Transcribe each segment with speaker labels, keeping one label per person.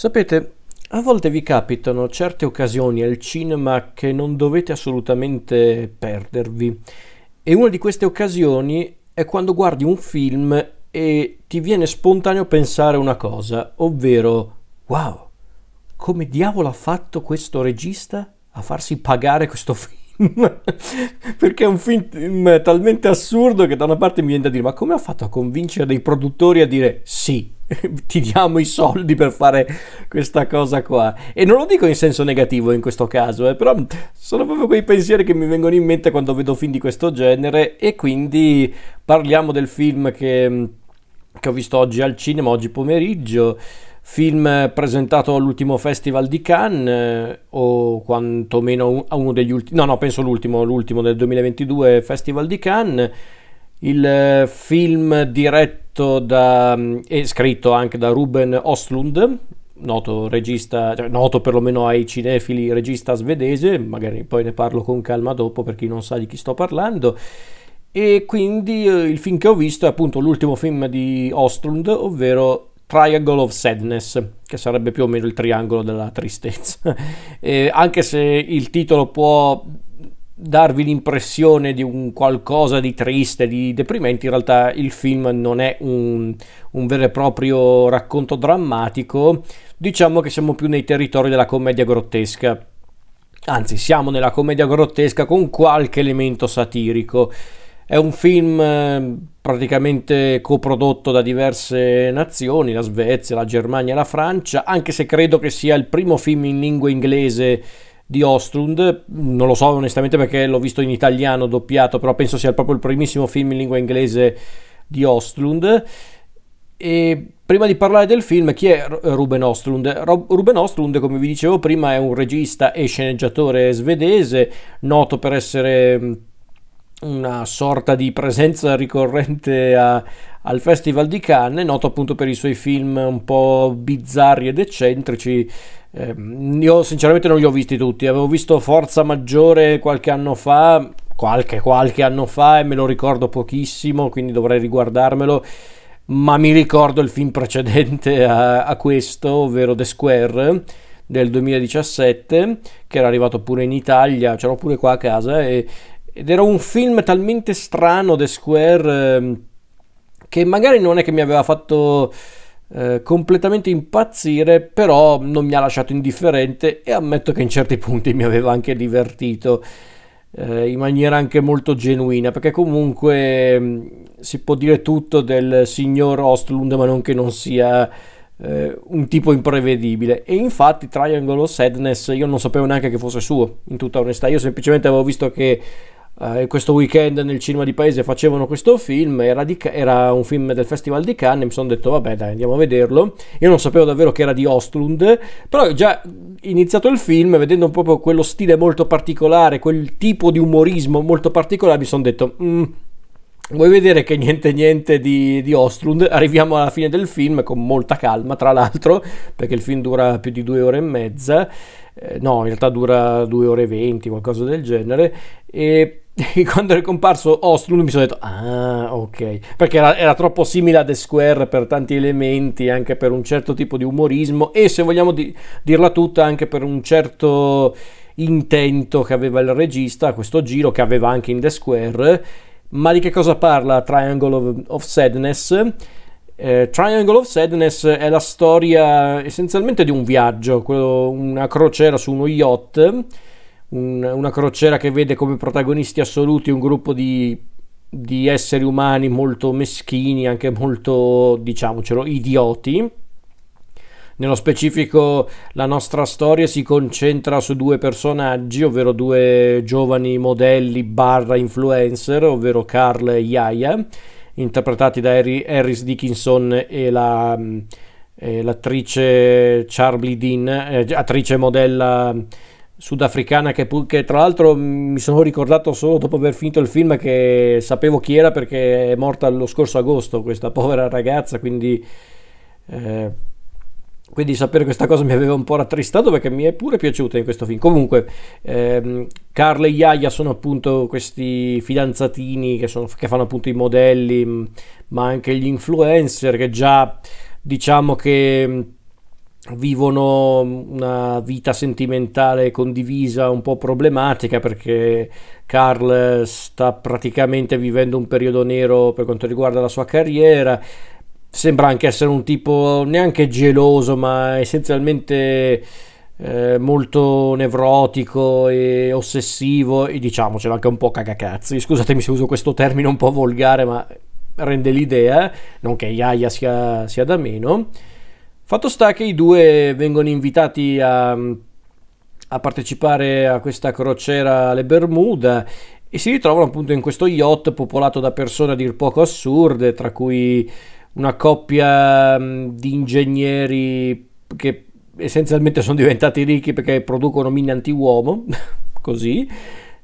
Speaker 1: Sapete, a volte vi capitano certe occasioni al cinema che non dovete assolutamente perdervi. E una di queste occasioni è quando guardi un film e ti viene spontaneo pensare una cosa, ovvero, wow, come diavolo ha fatto questo regista a farsi pagare questo film? perché è un film talmente assurdo che da una parte mi viene da dire ma come ha fatto a convincere dei produttori a dire sì ti diamo i soldi per fare questa cosa qua. E non lo dico in senso negativo in questo caso eh, però sono proprio quei pensieri che mi vengono in mente quando vedo film di questo genere e quindi parliamo del film che, che ho visto oggi al cinema oggi pomeriggio. Film presentato all'ultimo festival di Cannes eh, o quantomeno a uno degli ultimi no no penso l'ultimo l'ultimo del 2022 festival di Cannes il eh, film diretto da, mm, e scritto anche da Ruben Ostlund noto regista, cioè noto perlomeno ai cinefili regista svedese, magari poi ne parlo con calma dopo per chi non sa di chi sto parlando. E quindi eh, il film che ho visto è appunto l'ultimo film di Ostlund, ovvero Triangle of Sadness, che sarebbe più o meno il triangolo della tristezza. anche se il titolo può darvi l'impressione di un qualcosa di triste, di deprimente, in realtà il film non è un, un vero e proprio racconto drammatico, diciamo che siamo più nei territori della commedia grottesca. Anzi, siamo nella commedia grottesca con qualche elemento satirico. È un film eh, praticamente coprodotto da diverse nazioni, la Svezia, la Germania e la Francia, anche se credo che sia il primo film in lingua inglese di Ostrund, non lo so onestamente perché l'ho visto in italiano doppiato, però penso sia proprio il primissimo film in lingua inglese di Ostrund. E prima di parlare del film, chi è Ruben Ostrund? Ruben Ostrund, come vi dicevo prima, è un regista e sceneggiatore svedese, noto per essere una sorta di presenza ricorrente a, al Festival di Cannes, noto appunto per i suoi film un po' bizzarri ed eccentrici. Eh, io sinceramente non li ho visti tutti, avevo visto Forza Maggiore qualche anno fa, qualche, qualche anno fa e me lo ricordo pochissimo, quindi dovrei riguardarmelo. Ma mi ricordo il film precedente a, a questo, ovvero The Square del 2017, che era arrivato pure in Italia, ce l'ho pure qua a casa e ed era un film talmente strano, The Square, eh, che magari non è che mi aveva fatto eh, completamente impazzire, però non mi ha lasciato indifferente e ammetto che in certi punti mi aveva anche divertito. Eh, in maniera anche molto genuina perché comunque mm, si può dire tutto del signor Ostlund ma non che non sia eh, un tipo imprevedibile e infatti Triangle of Sadness io non sapevo neanche che fosse suo in tutta onestà io semplicemente avevo visto che Uh, questo weekend nel cinema di paese facevano questo film, era, di, era, un film del Festival di Cannes, mi sono detto vabbè dai andiamo a vederlo, io non sapevo davvero che era di Ostlund, però già iniziato il film, vedendo proprio quello stile molto particolare, quel tipo di umorismo molto particolare, mi sono detto... Mm, Vuoi vedere che niente niente di, di Ostlund? Arriviamo alla fine del film con molta calma, tra l'altro, perché il film dura più di due ore e mezza. Eh, no, in realtà dura due ore e venti, qualcosa del genere. E quando è comparso Ostlund mi sono detto, ah, ok, perché era, era, troppo simile a The Square per tanti elementi, anche per un certo tipo di umorismo e se vogliamo di, dirla tutta, anche per un certo intento che aveva il regista a questo giro, che aveva anche in The Square ma di che cosa parla Triangle of, of Sadness? Eh, Triangle of Sadness è la storia essenzialmente di un viaggio, una crociera su uno yacht, un, una crociera che vede come protagonisti assoluti un gruppo di, di esseri umani molto meschini, anche molto, diciamocelo, idioti. Nello specifico la nostra storia si concentra su due personaggi, ovvero due giovani modelli barra influencer, ovvero Carl e Yaya, interpretati da Harry, Harris Dickinson e la, eh, l'attrice Charlie Dean, eh, attrice modella sudafricana che, che, tra l'altro mi sono ricordato solo dopo aver finito il film che sapevo chi era perché è morta lo scorso agosto questa povera ragazza quindi eh, quindi sapere questa cosa mi aveva un po' rattristato perché mi è pure piaciuta in questo film. Comunque, ehm, Carl e Yaya sono appunto questi fidanzatini che, sono, che fanno appunto i modelli, ma anche gli influencer che già diciamo che vivono una vita sentimentale condivisa un po' problematica perché Carl sta praticamente vivendo un periodo nero per quanto riguarda la sua carriera. Sembra anche essere un tipo neanche geloso, ma essenzialmente eh, molto nevrotico e ossessivo e diciamocelo anche un po' cagacazzi. Scusatemi se uso questo termine un po' volgare, ma rende l'idea, non che Yaya sia, sia da meno. Fatto sta che i due vengono invitati a, a partecipare a questa crociera alle Bermuda e si ritrovano appunto in questo yacht popolato da persone a dir poco assurde, tra cui una coppia di ingegneri che essenzialmente sono diventati ricchi perché producono mine anti-uomo, così.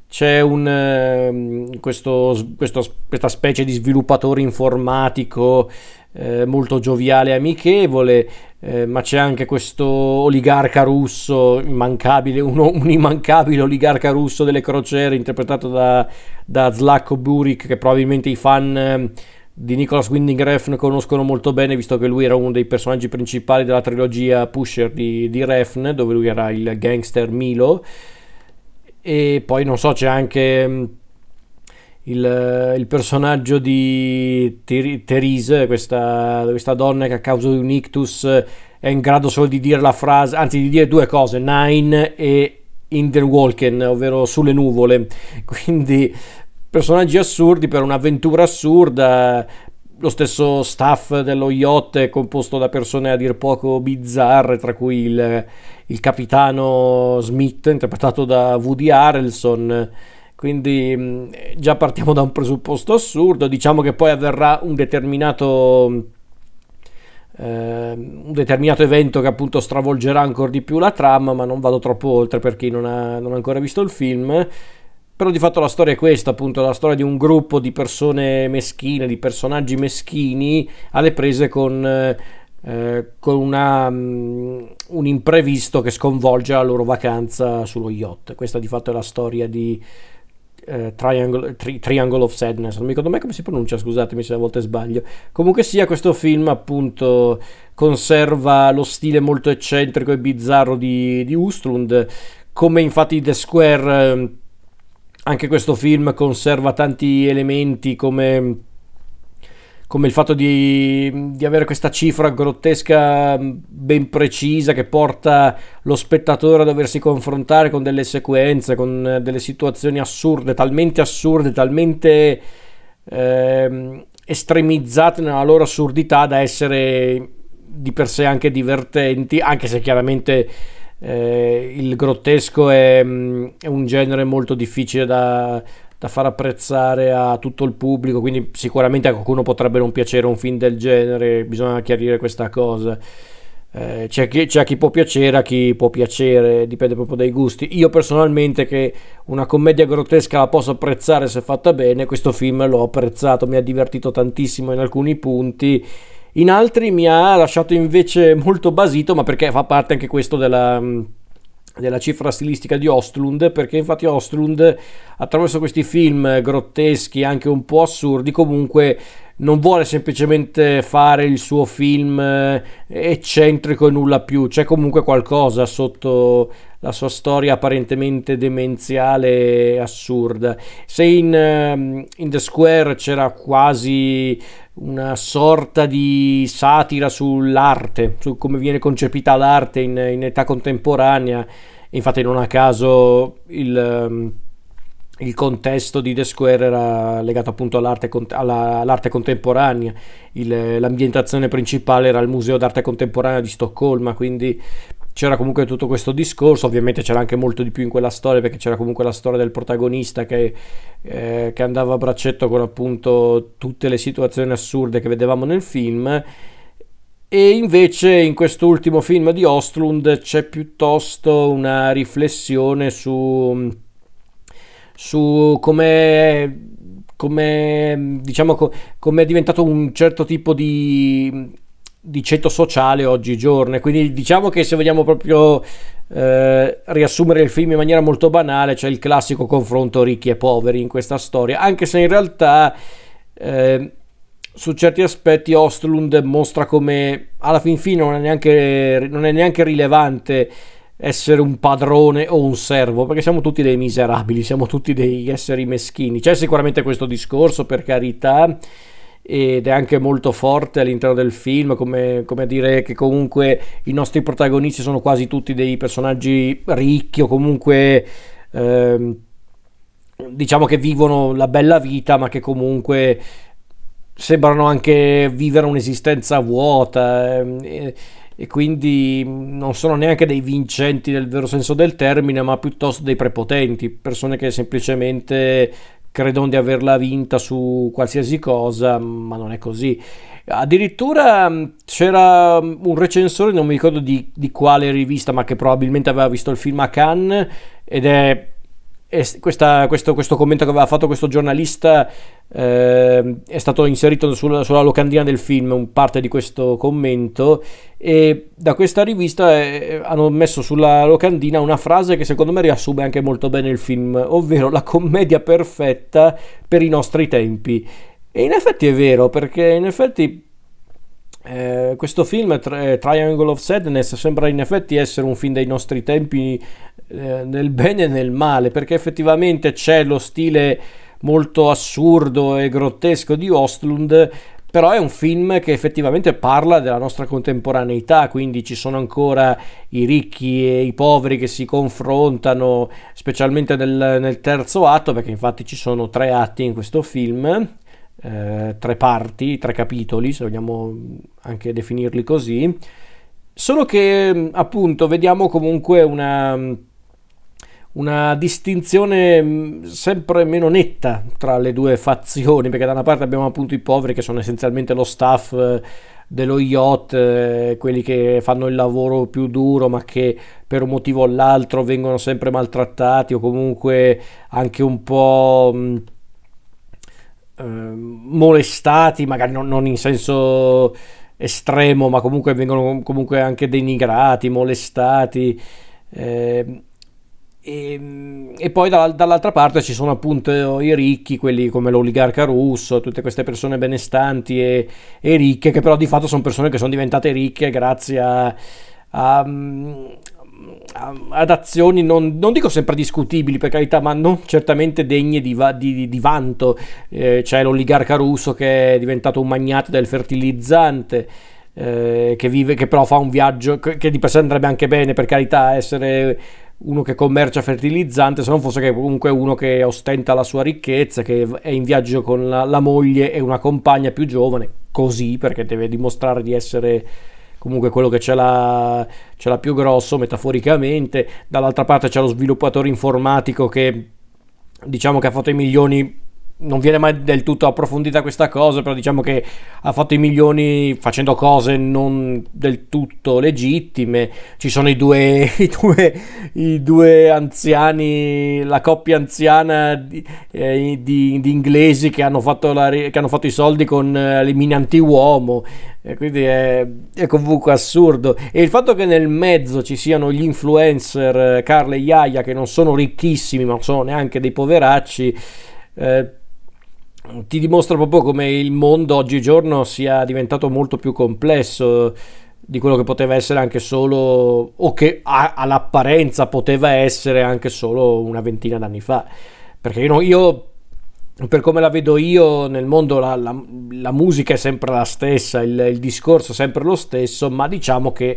Speaker 1: C'è un, questo, questo, questa specie di sviluppatore informatico eh, molto gioviale e amichevole, eh, ma c'è anche questo oligarca russo, immancabile, uno, un immancabile oligarca russo delle crociere interpretato da, da Zlatko Burik, che probabilmente i fan eh, di Nicholas Winding Refn conoscono molto bene, visto che lui era uno dei personaggi principali della trilogia Pusher di, di Refn, dove lui era il gangster Milo. E poi non so, c'è anche mm, il, il personaggio di Therese, questa, questa, donna che a causa di un ictus è in grado solo di dire la frase, anzi di dire due cose, Nine e In der Wolken, ovvero sulle nuvole. Quindi personaggi assurdi per un'avventura assurda. Lo stesso staff dello yacht è composto da persone a dir poco bizzarre, tra cui il, il capitano Smith, interpretato da Woody Harrelson quindi mm, già partiamo da un presupposto assurdo, diciamo che poi avverrà un determinato, eh, un determinato evento che appunto stravolgerà ancora di più la trama, ma non vado troppo oltre per chi non ha, non ha ancora visto il film. Però di fatto la storia è questa, appunto, la storia di un gruppo di persone meschine, di personaggi meschini alle prese con, eh, con una, um, un imprevisto che sconvolge la loro vacanza sullo yacht. Questa di fatto è la storia di, eh, Triangle, tri, Triangle, of Sadness, non mi ricordo mai come si pronuncia, scusatemi se a volte sbaglio. Comunque sia, questo film appunto conserva lo stile molto eccentrico e bizzarro di, di Ustrund, come infatti The Square, eh, anche questo film conserva tanti elementi come come il fatto di, di, avere questa cifra grottesca ben precisa che porta lo spettatore a doversi confrontare con delle sequenze, con delle situazioni assurde, talmente assurde, talmente eh, estremizzate nella loro assurdità da essere di per sé anche divertenti, anche se chiaramente eh, il grottesco è, è un genere molto difficile da da far apprezzare a tutto il pubblico, quindi sicuramente a qualcuno potrebbe non piacere un film del genere, bisogna chiarire questa cosa. Eh, c'è, chi, c'è, chi può piacere, a chi può piacere, dipende proprio dai gusti. Io personalmente che una commedia grottesca la posso apprezzare se fatta bene, questo film l'ho apprezzato, mi ha divertito tantissimo in alcuni punti. In altri mi ha lasciato invece molto basito, ma perché fa parte anche questo della della cifra stilistica di Ostlund perché infatti Ostlund attraverso questi film grotteschi anche un po' assurdi comunque non vuole semplicemente fare il suo film eh, eccentrico e nulla più c'è comunque qualcosa sotto la sua storia apparentemente demenziale e assurda se in, ehm, in The Square c'era quasi una sorta di satira sull'arte, su come viene concepita l'arte in, in età contemporanea. Infatti, non a caso il, um, il, contesto di The Square era legato appunto all'arte, alla, all'arte contemporanea. Il, l'ambientazione principale era il Museo d'arte contemporanea di Stoccolma, quindi c'era comunque tutto questo discorso, ovviamente c'era anche molto di più in quella storia perché c'era comunque la storia del protagonista che, eh, che, andava a braccetto con appunto tutte le situazioni assurde che vedevamo nel film e invece in quest'ultimo film di Ostlund c'è piuttosto una riflessione su, su come come diciamo come è diventato un certo tipo di di ceto sociale oggigiorno. Quindi diciamo che se vogliamo proprio eh, riassumere il film in maniera molto banale, c'è il classico confronto ricchi e poveri in questa storia, anche se in realtà eh, su certi aspetti Ostlund mostra come alla fin fine non è neanche, non è neanche rilevante essere un padrone o un servo, perché siamo tutti dei miserabili, siamo tutti degli esseri meschini. C'è sicuramente questo discorso, per carità, ed è anche molto forte all'interno del film, come, come, dire che comunque i nostri protagonisti sono quasi tutti dei personaggi ricchi o comunque eh, diciamo che vivono la bella vita, ma che comunque sembrano anche vivere un'esistenza vuota. Eh, e quindi non sono neanche dei vincenti nel vero senso del termine, ma piuttosto dei prepotenti, persone che semplicemente credono di averla vinta su qualsiasi cosa, ma non è così. Addirittura c'era un recensore, non mi ricordo di, di quale rivista, ma che probabilmente aveva visto il film a Cannes ed è questa, questo, questo, commento che aveva fatto questo giornalista eh, è stato inserito sulla, sulla, locandina del film, parte di questo commento, e da questa rivista eh, hanno messo sulla locandina una frase che secondo me riassume anche molto bene il film, ovvero la commedia perfetta per i nostri tempi. E in effetti è vero, perché in effetti eh, questo film, Tri- Triangle of Sadness, sembra in effetti essere un film dei nostri tempi eh, nel bene e nel male, perché effettivamente c'è lo stile molto assurdo e grottesco di Ostlund, però è un film che effettivamente parla della nostra contemporaneità, quindi ci sono ancora i ricchi e i poveri che si confrontano, specialmente nel, nel terzo atto, perché infatti ci sono tre atti in questo film, eh, tre parti, tre capitoli, se vogliamo anche definirli così. Solo che appunto vediamo comunque una, una distinzione sempre meno netta tra le due fazioni, perché da una parte abbiamo appunto i poveri che sono essenzialmente lo staff eh, dello yacht, eh, quelli che fanno il lavoro più duro ma che per un motivo o l'altro vengono sempre maltrattati o comunque anche un po' Ehm, molestati, magari non, non, in senso estremo, ma comunque vengono comunque anche denigrati, molestati. Eh, e, e, poi da, dall'altra parte ci sono appunto i ricchi, quelli come l'oligarca russo, tutte queste persone benestanti e, e ricche, che però di fatto sono persone che sono diventate ricche grazie a, a, ad azioni non, non, dico sempre discutibili per carità, ma non certamente degne di, di, di vanto. Eh, c'è l'oligarca russo che è diventato un magnate del fertilizzante. Eh, che vive, che però fa un viaggio che, che di per sé andrebbe anche bene, per carità, essere uno che commercia fertilizzante, se non fosse che comunque uno che ostenta la sua ricchezza, che è in viaggio con la, la moglie e una compagna più giovane, così perché deve dimostrare di essere comunque quello che ce l'ha, ce l'ha più grosso metaforicamente, dall'altra parte c'è lo sviluppatore informatico che diciamo che ha fatto i milioni non viene mai del tutto approfondita questa cosa, però diciamo che ha fatto i milioni facendo cose non del tutto legittime. Ci sono i due, i due, i due anziani, la coppia anziana di, eh, di, di inglesi che hanno, fatto la, che hanno fatto i soldi con eh, le mine anti-uomo. E quindi è, è, comunque assurdo. E il fatto che nel mezzo ci siano gli influencer Carl e Yaya che non sono ricchissimi, ma sono neanche dei poveracci. Eh, ti dimostra proprio come il mondo oggigiorno sia diventato molto più complesso di quello che poteva essere anche solo, o che a, all'apparenza poteva essere anche solo una ventina d'anni fa. Perché io, io per come la vedo io nel mondo, la, la, la musica è sempre la stessa, il, il, discorso è sempre lo stesso, ma diciamo che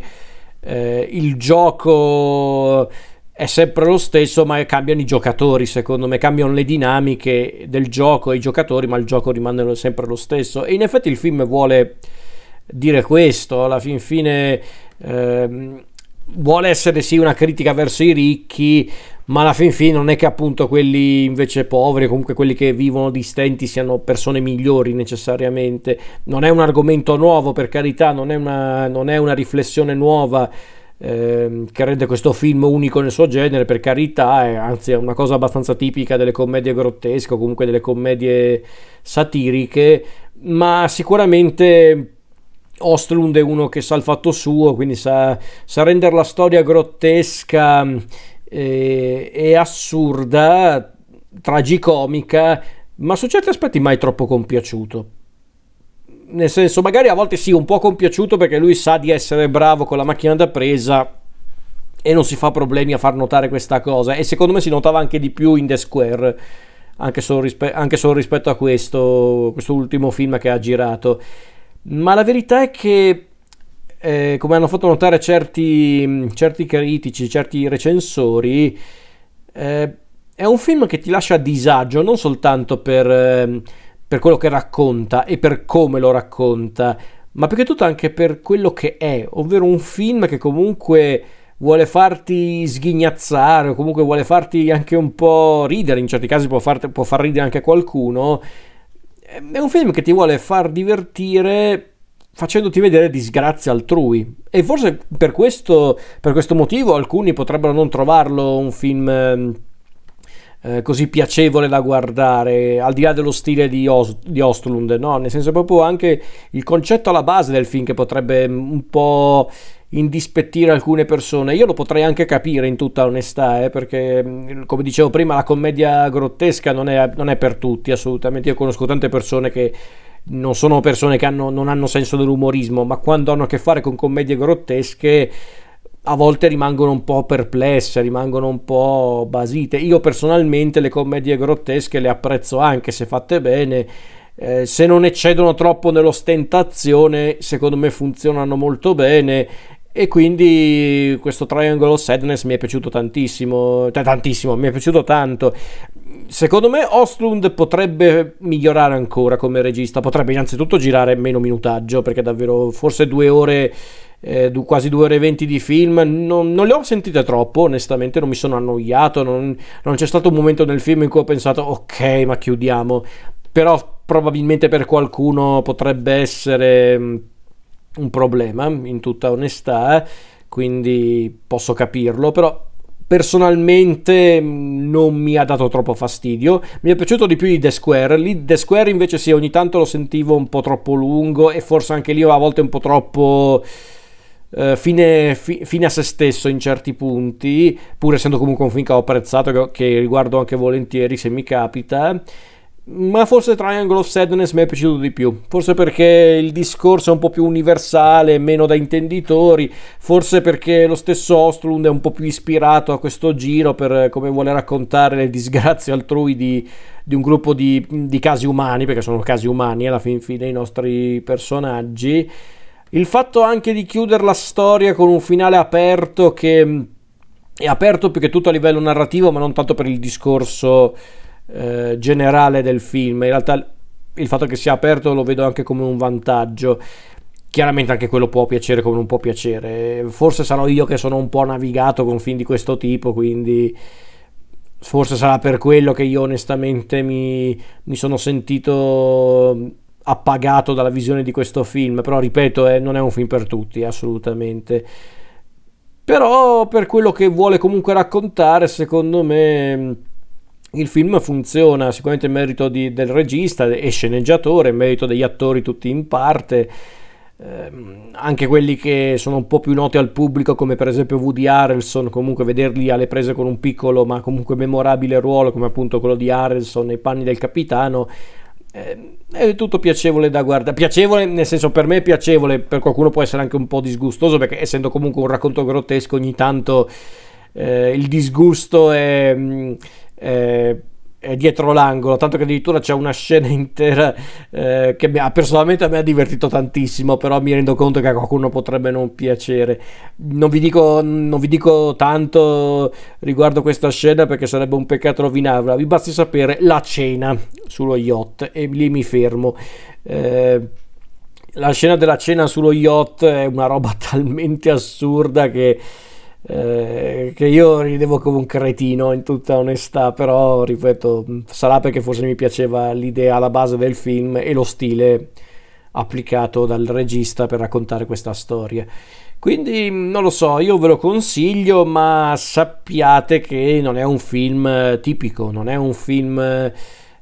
Speaker 1: eh, il gioco è sempre lo stesso, ma cambiano i giocatori, secondo me, cambiano le dinamiche del gioco e i giocatori, ma il gioco rimane sempre lo stesso. E in effetti il film vuole dire questo, alla fin fine ehm, vuole essere sì una critica verso i ricchi, ma alla fin fine non è che appunto quelli invece poveri, comunque quelli che vivono di stenti siano persone migliori necessariamente. Non è un argomento nuovo, per carità, non è una, non è una riflessione nuova Ehm, che rende questo film unico nel suo genere, per carità, è, anzi è una cosa abbastanza tipica delle commedie grottesche o comunque delle commedie satiriche, ma sicuramente Ostlund è uno che sa il fatto suo, quindi sa, sa rendere la storia grottesca e, e assurda, tragicomica, ma su certi aspetti mai troppo compiaciuto nel senso, magari a volte sì, un po' compiaciuto perché lui sa di essere bravo con la macchina da presa e non si fa problemi a far notare questa cosa. E secondo me si notava anche di più in The Square, anche solo, rispe- anche solo rispetto a questo, questo ultimo film che ha girato. Ma la verità è che, eh, come hanno fatto notare certi, certi critici, certi recensori, eh, è un film che ti lascia a disagio non soltanto per, eh, per quello che racconta e per come lo racconta, ma più che tutto anche per quello che è, ovvero un film che comunque vuole farti sghignazzare o comunque vuole farti anche un po' ridere, in certi casi può, farti, può far ridere anche qualcuno, è un film che ti vuole far divertire facendoti vedere disgrazie altrui. E forse per questo, per questo motivo alcuni potrebbero non trovarlo un film eh, così piacevole da guardare al di là dello stile di, Os- di Ostlund no? nel senso proprio anche il concetto alla base del film che potrebbe un po' indispettire alcune persone. Io lo potrei anche capire in tutta onestà, eh, perché mm, come dicevo prima la commedia grottesca non è, non è, per tutti assolutamente. Io conosco tante persone che non sono persone che hanno, non hanno senso dell'umorismo, ma quando hanno a che fare con commedie grottesche a volte rimangono un po' perplesse, rimangono un po' basite. Io personalmente le commedie grottesche le apprezzo anche se fatte bene. Eh, se non eccedono troppo nell'ostentazione, secondo me funzionano molto bene e quindi questo Triangle of Sadness mi è piaciuto tantissimo, cioè tantissimo, mi è piaciuto tanto. Secondo me Ostlund potrebbe migliorare ancora come regista, potrebbe innanzitutto girare meno minutaggio, perché davvero forse due ore, eh, quasi due ore e venti di film, non, non, le ho sentite troppo, onestamente non mi sono annoiato, non, non c'è stato un momento nel film in cui ho pensato ok ma chiudiamo, però probabilmente per qualcuno potrebbe essere un problema, in tutta onestà, quindi posso capirlo, però personalmente non mi ha dato troppo fastidio. Mi è piaciuto di più di The Square. Lì The Square invece sì, ogni tanto lo sentivo un po' troppo lungo e forse anche lì a volte un po' troppo eh, fine, fi, fine, a se stesso in certi punti, pur essendo comunque un film che ho apprezzato, che, che riguardo anche volentieri se mi capita ma forse Triangle of Sadness mi è piaciuto di più, forse perché il discorso è un po' più universale, meno da intenditori, forse perché lo stesso Ostlund è un po' più ispirato a questo giro per come vuole raccontare le disgrazie altrui di, di un gruppo di, di, casi umani, perché sono casi umani alla fin fine i nostri personaggi. Il fatto anche di chiudere la storia con un finale aperto che è aperto più che tutto a livello narrativo, ma non tanto per il discorso eh, generale del film. In realtà il fatto che sia aperto lo vedo anche come un vantaggio. Chiaramente anche quello può piacere come non può piacere. Forse sarò io che sono un po' navigato con film di questo tipo, quindi forse sarà per quello che io onestamente mi, mi sono sentito appagato dalla visione di questo film. Però ripeto, eh, non è un film per tutti, assolutamente. Però per quello che vuole comunque raccontare, secondo me il film funziona sicuramente in merito di, del regista e sceneggiatore, in merito degli attori tutti in parte, eh, anche quelli che sono un po' più noti al pubblico come per esempio Woody Harrelson, comunque vederli alle prese con un piccolo ma comunque memorabile ruolo come appunto quello di Harrelson nei panni del capitano, eh, è tutto piacevole da guardare, piacevole nel senso per me è piacevole, per qualcuno può essere anche un po' disgustoso perché essendo comunque un racconto grottesco ogni tanto eh, il disgusto è mm, eh, è dietro l'angolo, tanto che addirittura c'è una scena intera eh, che mi ha, personalmente me ha divertito tantissimo, però mi rendo conto che a qualcuno potrebbe non piacere. Non vi dico, non vi dico tanto riguardo questa scena perché sarebbe un peccato rovinarla, vi basti sapere la cena sullo yacht e lì mi fermo. Eh, la scena della cena sullo yacht è una roba talmente assurda che eh, che io ridevo come un cretino in tutta onestà, però ripeto, sarà perché forse mi piaceva l'idea alla base del film e lo stile applicato dal regista per raccontare questa storia. Quindi non lo so, io ve lo consiglio, ma sappiate che non è un film tipico, non è un film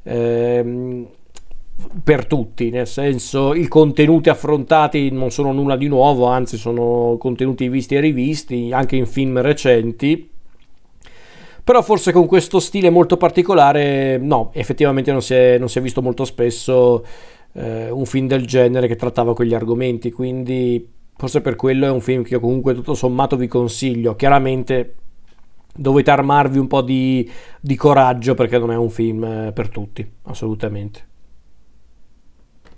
Speaker 1: eh, per tutti, nel senso i contenuti affrontati non sono nulla di nuovo, anzi sono contenuti visti e rivisti anche in film recenti. Però forse con questo stile molto particolare, no, effettivamente non si è, non si è visto molto spesso eh, un film del genere che trattava quegli argomenti, quindi forse per quello è un film che io comunque tutto sommato vi consiglio. Chiaramente dovete armarvi un po' di, di coraggio perché non è un film eh, per tutti, assolutamente.